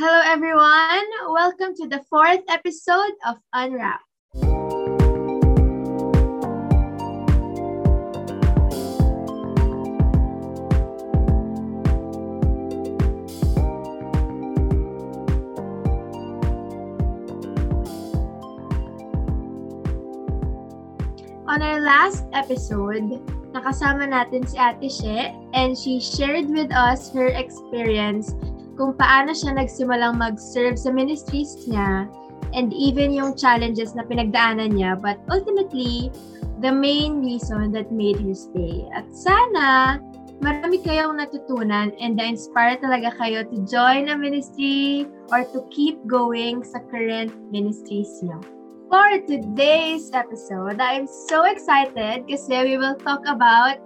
Hello, everyone. Welcome to the fourth episode of Unwrap. On our last episode, nakasama natin si Ate She and she shared with us her experience kung paano siya nagsimulang mag-serve sa ministries niya and even yung challenges na pinagdaanan niya but ultimately the main reason that made her stay. At sana marami kayong natutunan and na-inspire talaga kayo to join a ministry or to keep going sa current ministries niyo. For today's episode, I'm so excited kasi we will talk about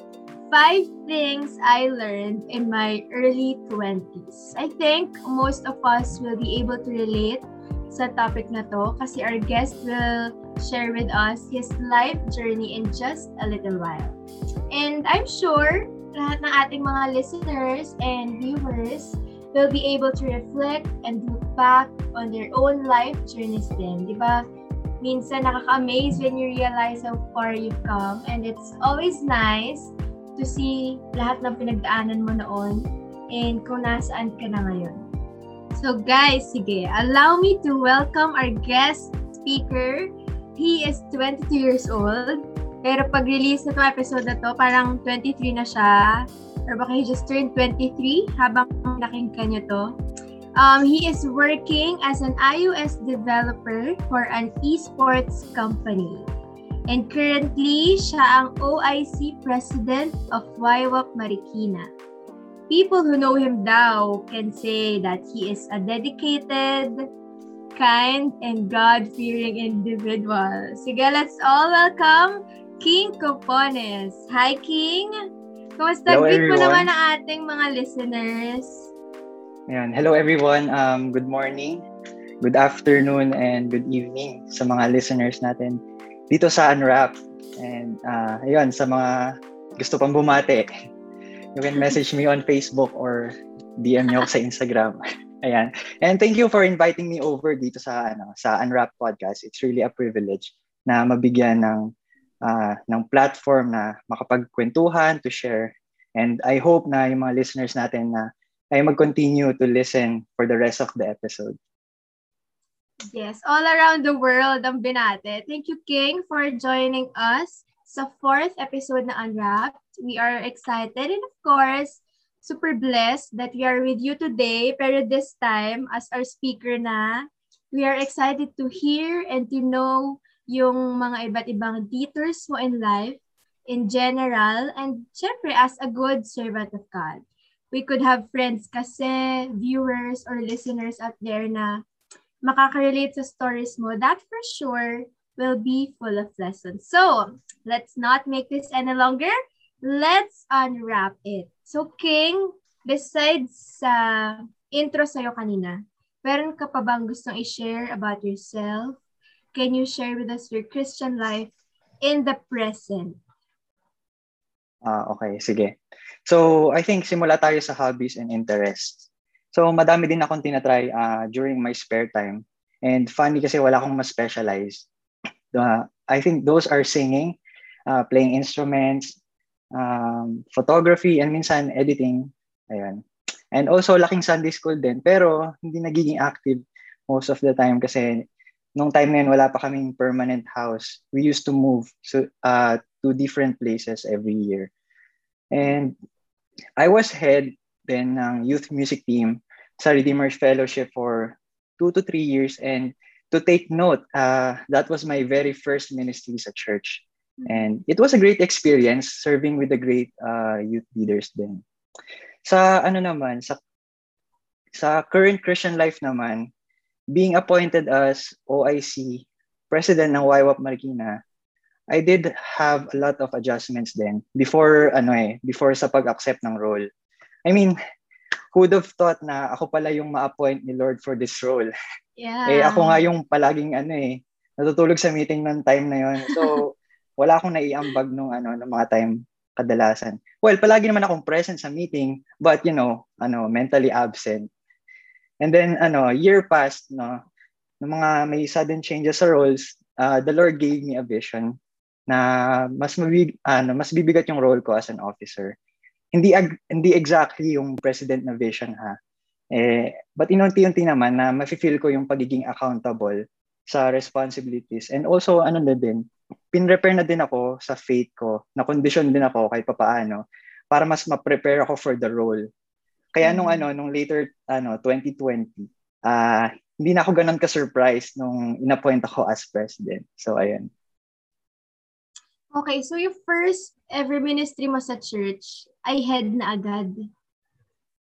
five things I learned in my early 20s. I think most of us will be able to relate sa topic na to kasi our guest will share with us his life journey in just a little while. And I'm sure lahat ng ating mga listeners and viewers will be able to reflect and look back on their own life journeys din. Di ba? minsan nakaka-amaze when you realize how far you've come and it's always nice to see lahat ng pinagdaanan mo noon and kung nasaan ka na ngayon. So guys, sige, allow me to welcome our guest speaker. He is 22 years old. Pero pag-release na itong episode na to, parang 23 na siya. Or baka he just turned 23 habang nakinggan nyo to. Um, he is working as an iOS developer for an esports company. And currently, siya ang OIC president of YWAP Marikina. People who know him daw can say that he is a dedicated, kind, and God-fearing individual. Sige, let's all welcome King Copones. Hi, King! Kumusta? Hello, Greet mo naman ang ating mga listeners. Ayan. Hello everyone. Um, good morning, good afternoon, and good evening sa mga listeners natin dito sa Unwrap. And uh, ayun, sa mga gusto pang bumate, you can message me on Facebook or DM nyo sa Instagram. Ayan. And thank you for inviting me over dito sa ano sa Unwrap podcast. It's really a privilege na mabigyan ng uh, ng platform na makapagkwentuhan, to share. And I hope na yung mga listeners natin na ay mag-continue to listen for the rest of the episode. Yes, all around the world ang binate. Thank you, King, for joining us sa fourth episode na Unwrapped. We are excited and of course, super blessed that we are with you today. Pero this time, as our speaker na, we are excited to hear and to know yung mga iba't ibang detours mo in life in general and syempre as a good servant of God. We could have friends kasi, viewers or listeners out there na makaka-relate sa stories mo, that for sure will be full of lessons. So, let's not make this any longer. Let's unwrap it. So, King, besides sa intro sa'yo kanina, meron ka pa bang gustong i-share about yourself? Can you share with us your Christian life in the present? Ah, okay, sige. So, I think simula tayo sa hobbies and interests. So, madami din akong tinatry uh, during my spare time. And funny kasi wala akong mas specialize. Uh, I think those are singing, uh, playing instruments, um, photography, and minsan editing. Ayan. And also, laking Sunday school din. Pero, hindi nagiging active most of the time kasi nung time na yun, wala pa kaming permanent house. We used to move so, uh, to different places every year. And I was head then ng youth music team sa Redeemer's Fellowship for two to three years. And to take note, uh, that was my very first ministry sa church. And it was a great experience serving with the great uh, youth leaders then. Sa ano naman, sa, sa current Christian life naman, being appointed as OIC president ng YWAP Marikina, I did have a lot of adjustments then before ano eh, before sa pag-accept ng role. I mean, who would have thought na ako pala yung ma-appoint ni Lord for this role? Yeah. Eh ako nga yung palaging ano eh, natutulog sa meeting ng time na yon. So wala akong naiambag nung ano ng mga time kadalasan. Well, palagi naman akong present sa meeting, but you know, ano, mentally absent. And then, ano, year passed, no, ng mga may sudden changes sa roles, uh, the Lord gave me a vision na mas mabig, ano, mas bibigat yung role ko as an officer. Hindi ag, hindi exactly yung president na vision ha. Eh, but inunti-unti naman na mafe-feel ko yung pagiging accountable sa responsibilities. And also, ano na din, pinrepair na din ako sa faith ko, na condition din ako kahit papaano para mas ma-prepare ako for the role. Kaya nung mm. ano, nung later ano 2020, ah uh, hindi na ako ganun ka-surprise nung inappoint ako as president. So ayun. Okay, so yung first ever ministry mo sa church ay head na agad.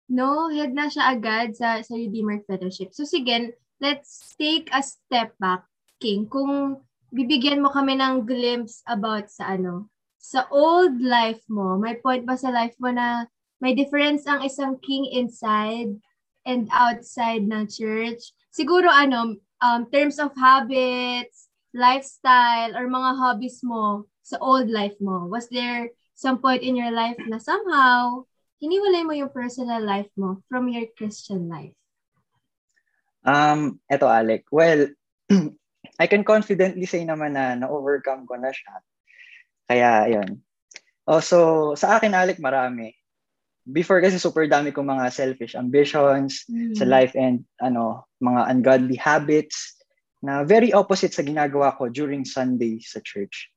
No, head na siya agad sa sa Redeemer Fellowship. So sige, let's take a step back, King. Kung bibigyan mo kami ng glimpse about sa ano, sa old life mo, may point ba sa life mo na may difference ang isang king inside and outside ng church. Siguro ano, um, terms of habits, lifestyle, or mga hobbies mo sa old life mo. Was there some point in your life na somehow hiniwalay mo yung personal life mo from your Christian life? Um, eto Alec. Well, I can confidently say naman na na-overcome ko na siya. Kaya, yun. Also, sa akin, Alec, marami before kasi super dami kong mga selfish ambitions mm. sa life and ano, mga ungodly habits na very opposite sa ginagawa ko during Sunday sa church.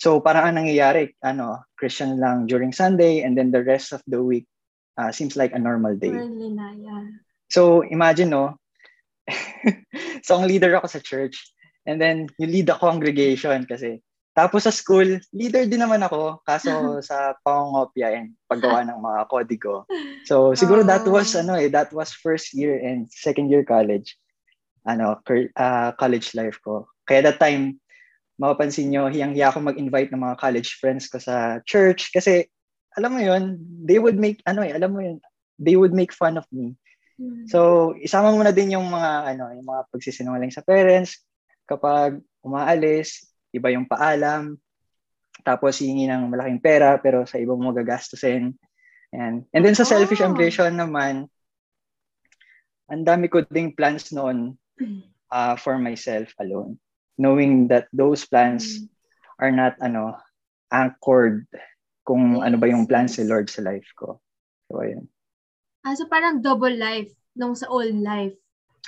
So parang ang nangyayari, ano, Christian lang during Sunday and then the rest of the week uh, seems like a normal day. Na, yeah. So imagine no, song leader ako sa church and then you lead a congregation kasi tapos sa school, leader din naman ako, kaso sa pangongopya and paggawa ng mga kodigo. So siguro oh. that was ano eh, that was first year and second year college. Ano, uh, college life ko. Kaya that time, mapapansin nyo, hiyang-hiya ako mag-invite ng mga college friends ko sa church kasi alam mo yun, they would make, ano eh, alam mo yun, they would make fun of me. Hmm. So, isama mo na din yung mga, ano, yung mga pagsisinungaling sa parents kapag umaalis, iba yung paalam, tapos hihingi ng malaking pera pero sa ibang mo gagastusin. And, and then sa oh. selfish ambition naman, ang dami ko ding plans noon uh, for myself alone. Knowing that those plans mm. are not ano anchored kung yes. ano ba yung plans ni Lord sa life ko. So, ayun. Ah, so parang double life nung sa old life.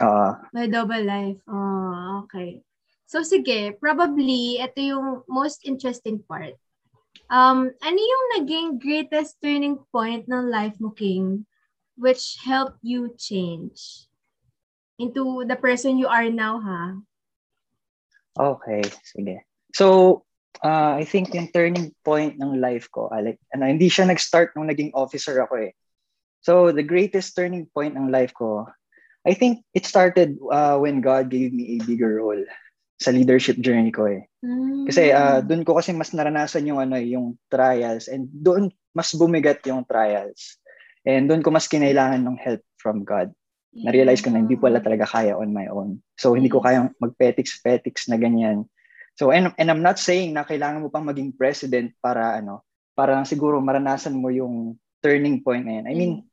Oo. Uh, May double life. Oh, okay. So sige, probably ito yung most interesting part. Um, ano yung naging greatest turning point ng life mo, King, which helped you change into the person you are now, ha? Okay, sige. So, uh, I think yung turning point ng life ko, Alec, ano, hindi siya nag-start nung naging officer ako eh. So, the greatest turning point ng life ko, I think it started uh, when God gave me a bigger role sa leadership journey ko eh. Mm. Kasi uh, doon ko kasi mas naranasan yung ano yung trials and doon mas bumigat yung trials. And doon ko mas kinailangan ng help from God. Yeah. Na-realize ko na hindi pala talaga kaya on my own. So hindi ko kayang magpetics-petics na ganyan. So and, and I'm not saying na kailangan mo pang maging president para ano, para lang siguro maranasan mo yung turning point na yan. I mean, mm.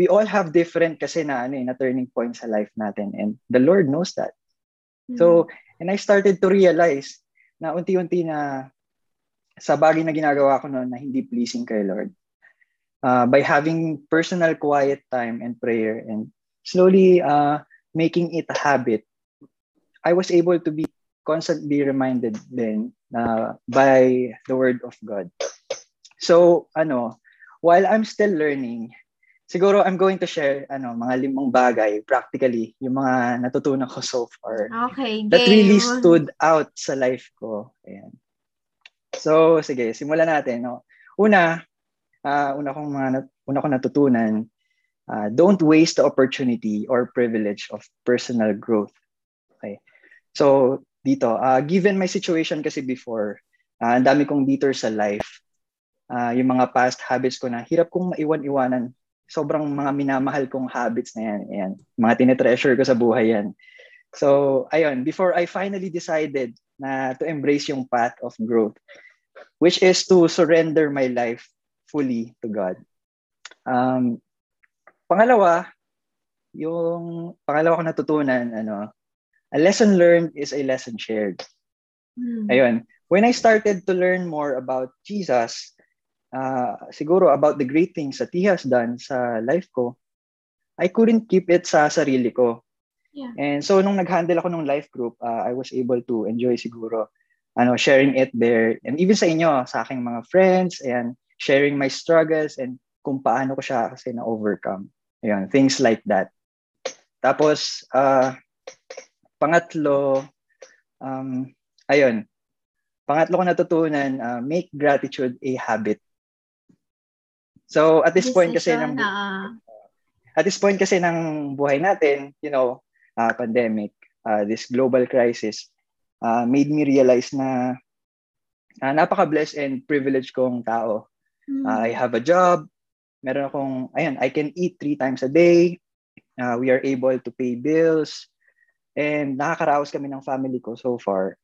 we all have different kasi na ano eh, na turning point sa life natin and the Lord knows that. So, mm. And I started to realize na unti-unti na sa bagay na ginagawa ko noon na hindi pleasing kay Lord. Uh, by having personal quiet time and prayer and slowly uh, making it a habit, I was able to be constantly reminded then uh, by the word of God. So, ano, while I'm still learning, siguro I'm going to share ano mga limang bagay practically yung mga natutunan ko so far. Okay, game. That really stood out sa life ko. Ayan. So, sige, simulan natin. No? Una, uh, una kong mga una kong natutunan, uh, don't waste the opportunity or privilege of personal growth. Okay. So, dito, uh, given my situation kasi before, uh, ang dami kong detour sa life, uh, yung mga past habits ko na hirap kong maiwan-iwanan sobrang mga minamahal kong habits na yan. Ayan. Mga tinetreasure ko sa buhay yan. So, ayun, before I finally decided na to embrace yung path of growth, which is to surrender my life fully to God. Um, pangalawa, yung pangalawa ko natutunan, ano, a lesson learned is a lesson shared. Hmm. Ayun. When I started to learn more about Jesus, uh, siguro about the great things that He has done sa life ko, I couldn't keep it sa sarili ko. Yeah. And so nung nag-handle ako ng life group, uh, I was able to enjoy siguro ano sharing it there and even sa inyo, sa aking mga friends and sharing my struggles and kung paano ko siya kasi na-overcome. Ayun, things like that. Tapos, uh, pangatlo, um, ayun, pangatlo ko natutunan, uh, make gratitude a habit. So, at this Decision point kasi ng, uh, at this point kasi ng buhay natin, you know, uh, pandemic, uh, this global crisis, uh, made me realize na uh, napaka-blessed and privileged kong tao. Mm. Uh, I have a job, meron akong, ayun, I can eat three times a day, Uh, we are able to pay bills. And nakakaraos kami ng family ko so far.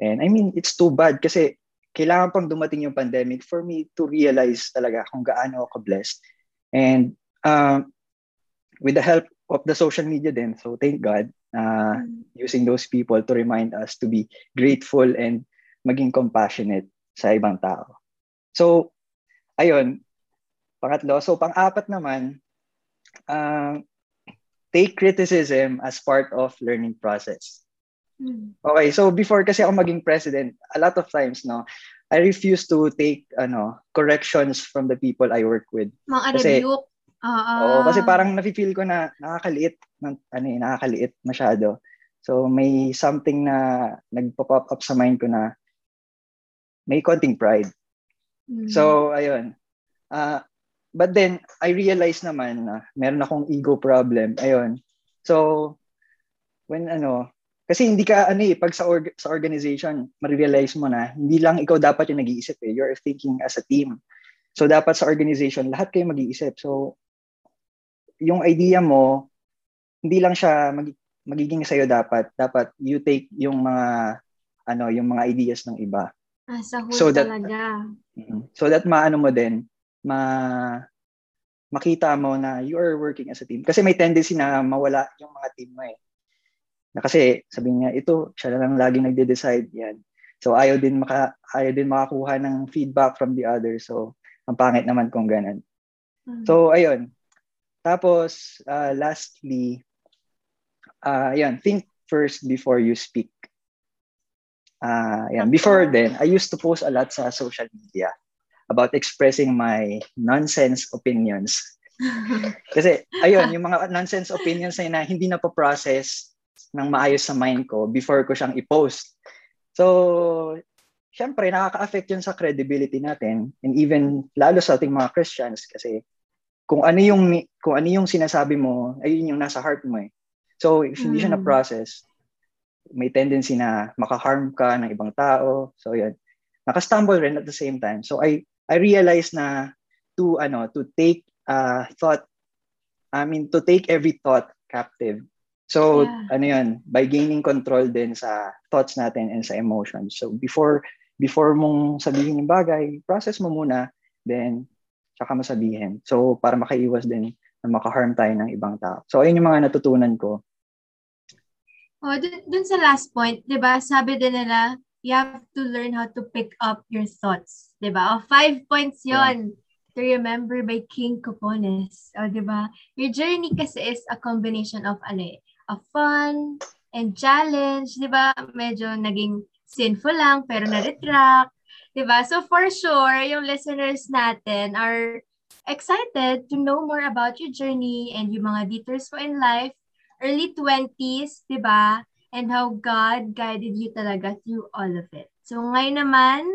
And I mean, it's too bad kasi kailangan pang dumating yung pandemic for me to realize talaga kung gaano ako blessed. And uh, with the help of the social media then, so thank God, uh, using those people to remind us to be grateful and maging compassionate sa ibang tao. So, ayun, pangatlo. So, pang-apat naman, uh, take criticism as part of learning process. Hmm. Okay, so before kasi ako maging president, a lot of times, no, I refuse to take ano corrections from the people I work with. Mga kasi, rebuke. Uh, oo, kasi parang nafe-feel ko na nakakaliit, ng, ano eh, nakakaliit masyado. So may something na nagpo-pop up sa mind ko na may konting pride. Mm. So ayun. Uh, But then, I realized naman na meron akong ego problem. Ayun. So, when ano, kasi hindi ka, ano eh, pag sa, org- sa organization, marirealize mo na, hindi lang ikaw dapat yung nag-iisip eh. You're thinking as a team. So, dapat sa organization, lahat kayo mag-iisip. So, yung idea mo, hindi lang siya mag- magiging sa'yo dapat. Dapat you take yung mga, ano, yung mga ideas ng iba. Ah, sa so that, talaga. So that maano mo din, ma makita mo na you are working as a team. Kasi may tendency na mawala yung mga team mo eh. Na kasi sabi niya, ito, siya na lang laging nagde-decide yan. So ayaw din maka ayaw din makakuha ng feedback from the other. So ang pangit naman kung ganun. Mm-hmm. So ayun. Tapos uh, lastly, uh, ayun, think first before you speak. Uh, yan. Before then, I used to post a lot sa social media about expressing my nonsense opinions. Kasi, ayun, yung mga nonsense opinions na, na hindi na po-process ng maayos sa mind ko before ko siyang i-post. So, syempre, nakaka-affect yun sa credibility natin and even lalo sa ating mga Christians kasi kung ano yung kung ano yung sinasabi mo, ayun yung nasa heart mo eh. So, if hindi mm. siya na-process, may tendency na maka-harm ka ng ibang tao. So, yun. Nakastumble rin at the same time. So, I I realized na to ano to take uh, thought I mean to take every thought captive. So yeah. ano yun, by gaining control din sa thoughts natin and sa emotions. So before before mong sabihin yung bagay, process mo muna then saka mo sabihin. So para makaiwas din na maka-harm tayo ng ibang tao. So ayun yung mga natutunan ko. Oh, dun, dun sa last point, 'di ba? Sabi din nila, you have to learn how to pick up your thoughts. Diba? O, five points yon yeah. to remember by King Cupones. O, diba? Your journey kasi is a combination of ano eh, a fun and challenge. Diba? Medyo naging sinful lang, pero na-retract. Diba? So, for sure, yung listeners natin are excited to know more about your journey and yung mga detours mo in life. Early 20s, diba? And how God guided you talaga through all of it. So ngayon naman,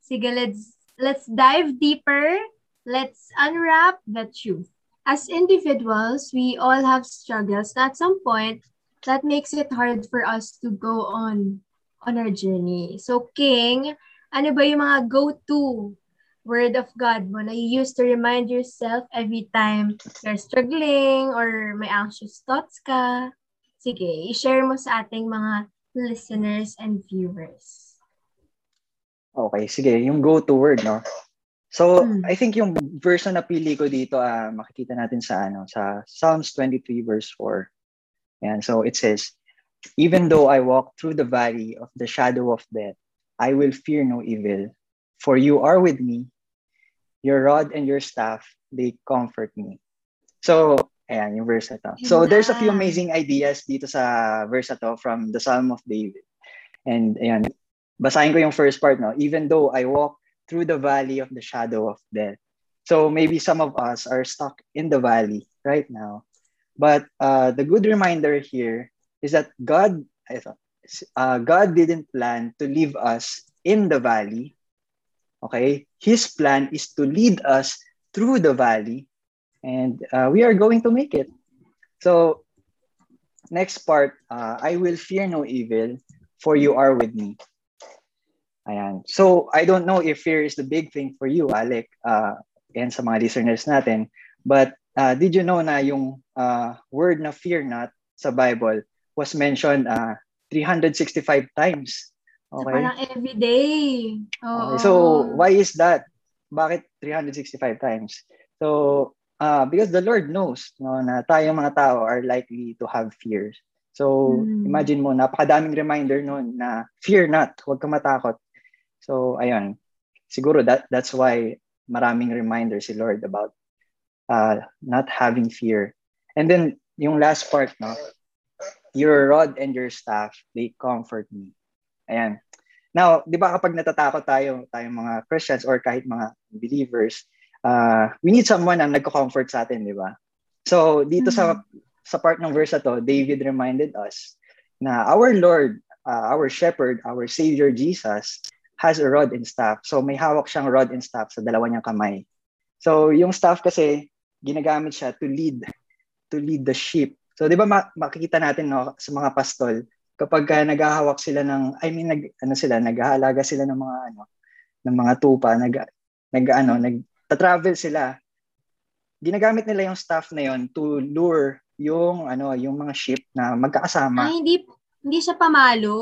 sige, let's, let's dive deeper. Let's unwrap the truth. As individuals, we all have struggles. At some point, that makes it hard for us to go on on our journey. So, King, ano ba yung mga go-to word of God mo na you use to remind yourself every time you're struggling or may anxious thoughts ka? Sige, i-share mo sa ating mga listeners and viewers. Okay, sige. Yung go-to word, no? So, hmm. I think yung verse na napili ko dito, uh, makikita natin sa ano, sa Psalms 23 verse 4. And so it says, Even though I walk through the valley of the shadow of death, I will fear no evil, for you are with me. Your rod and your staff, they comfort me. So, ayan, yung to. So, there's a few amazing ideas dito sa to from the Psalm of David. And ayan, basahin ko yung first part, no? Even though I walk through the valley of the shadow of death. So maybe some of us are stuck in the valley right now. But uh, the good reminder here is that God, i uh, God didn't plan to leave us in the valley. Okay, His plan is to lead us through the valley, and uh, we are going to make it. So, next part, uh, I will fear no evil, for you are with me. Ayan. So, I don't know if fear is the big thing for you, Alec, uh, and sa mga listeners natin. But uh, did you know na yung uh, word na fear not sa Bible was mentioned uh, 365 times? Okay. So, parang every day. Oh. Okay. So, why is that? Bakit 365 times? So, uh, because the Lord knows no, na tayong mga tao are likely to have fears. So, mm. imagine mo, napakadaming reminder noon na fear not, huwag ka matakot. So, ayun. Siguro that that's why maraming reminders si Lord about uh, not having fear. And then, yung last part, no? Your rod and your staff, they comfort me. Ayan. Now, di ba kapag natatakot tayo, tayong mga Christians or kahit mga believers, uh, we need someone na nagko-comfort sa atin, di ba? So, dito mm-hmm. sa sa part ng verse to, David reminded us na our Lord, uh, our shepherd, our Savior Jesus, has a rod and staff. So may hawak siyang rod and staff sa dalawa niyang kamay. So yung staff kasi ginagamit siya to lead to lead the sheep. So 'di ba ma- makikita natin no sa mga pastol kapag uh, naghahawak sila ng I mean nag ano sila naghahalaga sila ng mga ano ng mga tupa nag nag ano nag travel sila ginagamit nila yung staff na yon to lure yung ano yung mga sheep na magkakasama. Ay, hindi hindi siya pamalo.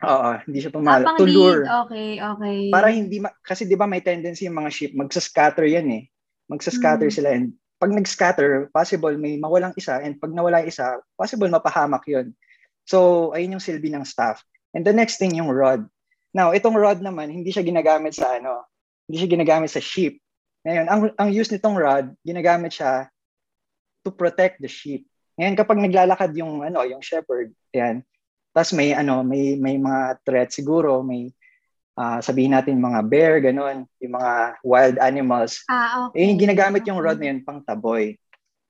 Oo, hindi siya pumalo. Ah, to lure. Okay, okay. Para hindi, ma- kasi di ba may tendency yung mga sheep, magsa-scatter yan eh. Magsa-scatter mm. sila and pag nag-scatter, possible may mawalang isa and pag nawala isa, possible mapahamak yun. So, ayun yung silbi ng staff. And the next thing, yung rod. Now, itong rod naman, hindi siya ginagamit sa ano, hindi siya ginagamit sa sheep. Ngayon, ang, ang use nitong rod, ginagamit siya to protect the sheep. Ngayon, kapag naglalakad yung, ano, yung shepherd, yan, tapos may ano, may may mga threat siguro, may uh, sabihin natin mga bear, ganun, yung mga wild animals. Ah, okay. Eh, ginagamit yung rod na yun pang taboy.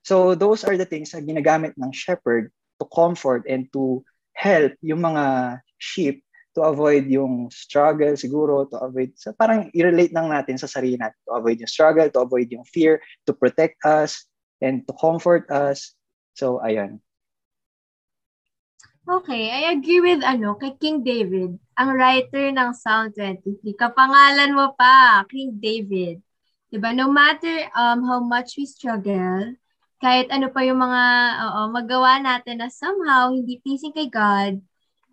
So those are the things na ginagamit ng shepherd to comfort and to help yung mga sheep to avoid yung struggle siguro, to avoid, so parang i-relate lang natin sa sarili natin, to avoid yung struggle, to avoid yung fear, to protect us, and to comfort us. So, ayun. Okay, I agree with ano, kay King David, ang writer ng Psalm 23. Kapangalan mo pa, King David. 'Di ba? No matter um how much we struggle, kahit ano pa yung mga oo, magawa natin na somehow hindi pleasing kay God,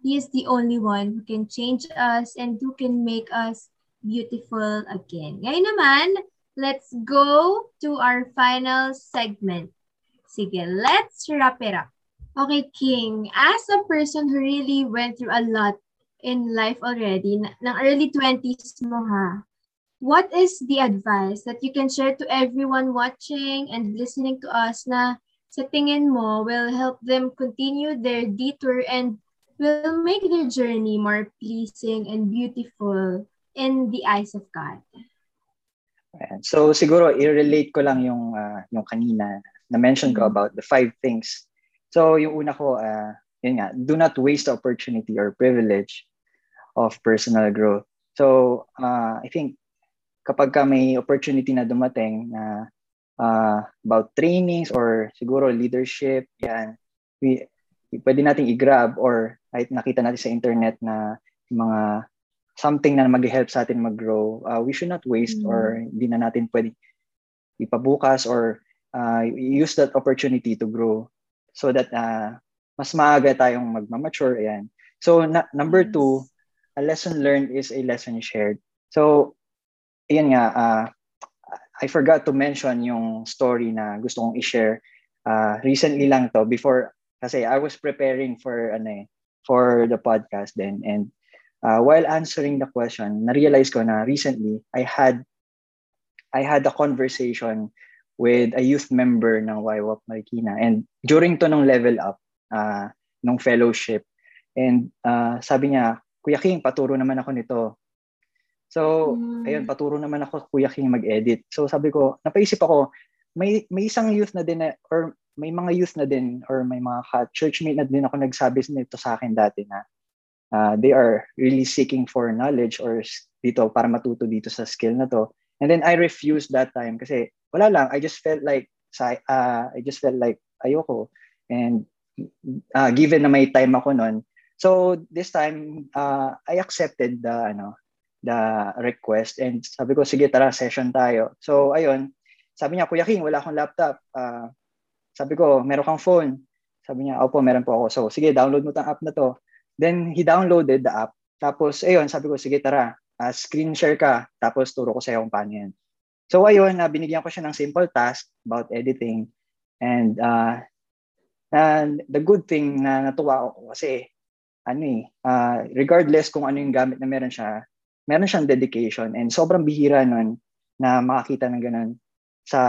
He is the only one who can change us and who can make us beautiful again. Ngayon naman, let's go to our final segment. Sige, let's wrap it up. Okay, King, as a person who really went through a lot in life already, ng early 20s mo ha, what is the advice that you can share to everyone watching and listening to us na sa tingin mo will help them continue their detour and will make their journey more pleasing and beautiful in the eyes of God? So siguro i-relate ko lang yung uh, yung kanina na mention ko mm-hmm. about the five things So yung una ko, uh, yun nga, do not waste the opportunity or privilege of personal growth. So uh, I think kapag ka may opportunity na dumating na uh, about trainings or siguro leadership, yan, we, pwede nating i-grab or kahit nakita natin sa internet na mga something na mag-help sa atin mag-grow, uh, we should not waste mm. or hindi na natin pwede ipabukas or uh, use that opportunity to grow so that uh, mas maaga tayong magmamature. Ayan. So, na- number yes. two, a lesson learned is a lesson shared. So, yun nga, uh, I forgot to mention yung story na gusto kong i-share. Uh, recently lang to, before, kasi I was preparing for, ano eh, for the podcast then. And uh, while answering the question, na-realize ko na recently, I had I had a conversation with a youth member ng YWAP Marikina. And during to nung level up, uh, nung fellowship, and uh, sabi niya, Kuya King, paturo naman ako nito. So, mm. ayun, paturo naman ako Kuya King mag-edit. So, sabi ko, napaisip ako, may may isang youth na din na, or may mga youth na din or may mga churchmate na din ako nagsabi nito sa akin dati na uh, they are really seeking for knowledge or dito para matuto dito sa skill na to. And then I refused that time kasi wala lang, I just felt like uh, I just felt like ayoko. And uh, given na may time ako noon, so this time uh, I accepted the ano the request and sabi ko sige tara session tayo. So ayun, sabi niya Kuya King, wala akong laptop. Uh, sabi ko, meron kang phone. Sabi niya, opo, meron po ako. So sige, download mo tong app na to. Then he downloaded the app. Tapos ayun, sabi ko sige tara, uh, screen share ka, tapos turo ko sa iyo kung paano yan. So ayun, uh, binigyan ko siya ng simple task about editing. And uh, and the good thing na natuwa ako kasi ano eh, uh, regardless kung ano yung gamit na meron siya, meron siyang dedication and sobrang bihira nun na makakita ng ganun sa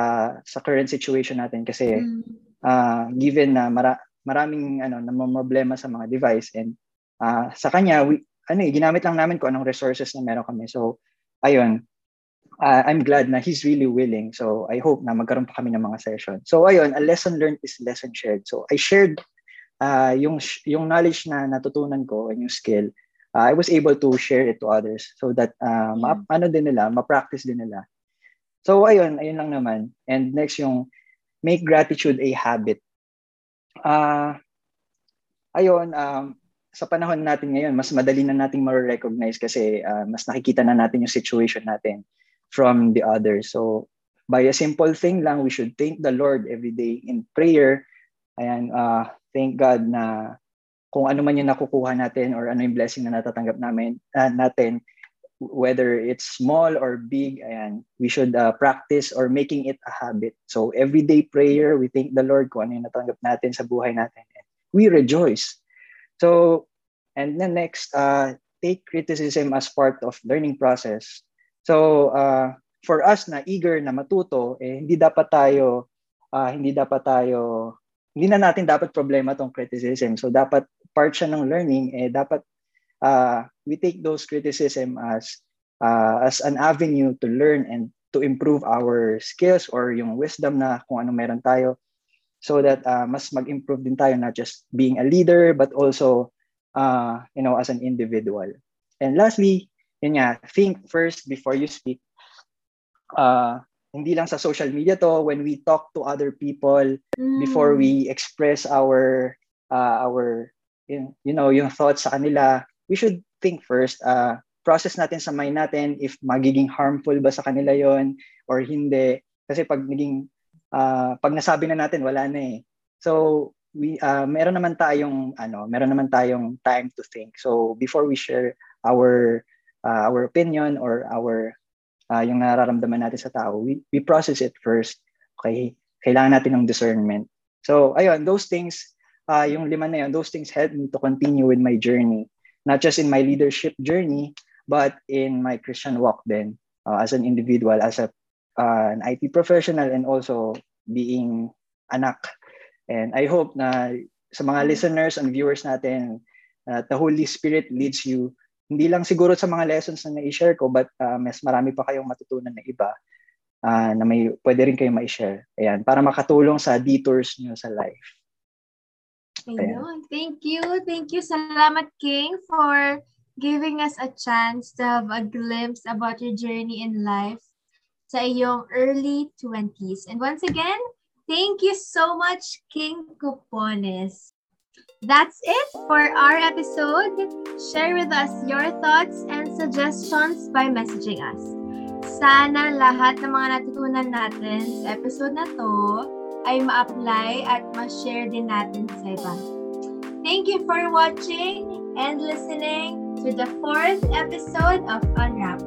sa current situation natin kasi mm. uh, given na mara, maraming ano na problema sa mga device and uh, sa kanya we, ano eh, ginamit lang namin kung anong resources na meron kami. So, ayun, uh, I'm glad na he's really willing. So, I hope na magkaroon pa kami ng mga session. So, ayun, a lesson learned is lesson shared. So, I shared uh, yung, yung knowledge na natutunan ko and yung skill. Uh, I was able to share it to others so that uh, ma- mm. ano din nila, ma-practice din nila. So, ayun, ayun lang naman. And next yung make gratitude a habit. Uh, ayun, um, sa panahon natin ngayon, mas madali na nating ma-recognize kasi uh, mas nakikita na natin yung situation natin from the others. So, by a simple thing lang, we should thank the Lord every day in prayer. Ayan, uh, thank God na kung ano man yung nakukuha natin or ano yung blessing na natatanggap namin, uh, natin, whether it's small or big, ayan, we should uh, practice or making it a habit. So everyday prayer, we thank the Lord kung ano yung natanggap natin sa buhay natin. And we rejoice. So, and then next, uh, take criticism as part of learning process. So, uh, for us na eager na matuto, eh, hindi dapat tayo, uh, hindi dapat tayo, hindi na natin dapat problema tong criticism. So, dapat part siya ng learning, eh, dapat uh, we take those criticism as uh, as an avenue to learn and to improve our skills or yung wisdom na kung ano meron tayo so that uh, mas mag-improve din tayo not just being a leader but also uh, you know as an individual. And lastly, yun nga, think first before you speak. Uh, hindi lang sa social media to when we talk to other people mm. before we express our uh, our you, you know yung thoughts sa kanila we should think first uh, process natin sa mind natin if magiging harmful ba sa kanila yon or hindi kasi pag naging uh, pag nasabi na natin wala na eh. So we uh, meron naman tayong ano, meron naman tayong time to think. So before we share our uh, our opinion or our uh, yung nararamdaman natin sa tao, we, we process it first. Okay? Kailangan natin ng discernment. So ayun, those things uh, yung lima na yun, those things help me to continue with my journey. Not just in my leadership journey, but in my Christian walk then uh, as an individual, as a uh, an IT professional and also being anak. And I hope na sa mga mm. listeners and viewers natin, uh, the Holy Spirit leads you hindi lang siguro sa mga lessons na na-share ko but uh, mas marami pa kayong matutunan na iba uh, na may pwede rin kayong ma-share. Ayan, para makatulong sa detours niyo sa life. Ayun. Thank you. Thank you. Salamat, King, for giving us a chance to have a glimpse about your journey in life sa iyong early 20s. And once again, thank you so much, King Cupones. That's it for our episode. Share with us your thoughts and suggestions by messaging us. Sana lahat ng mga natutunan natin sa episode na to ay ma-apply at ma-share din natin sa iba. Thank you for watching and listening to the fourth episode of Unwrapped.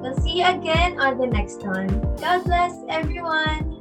We'll see you again on the next one. God bless everyone!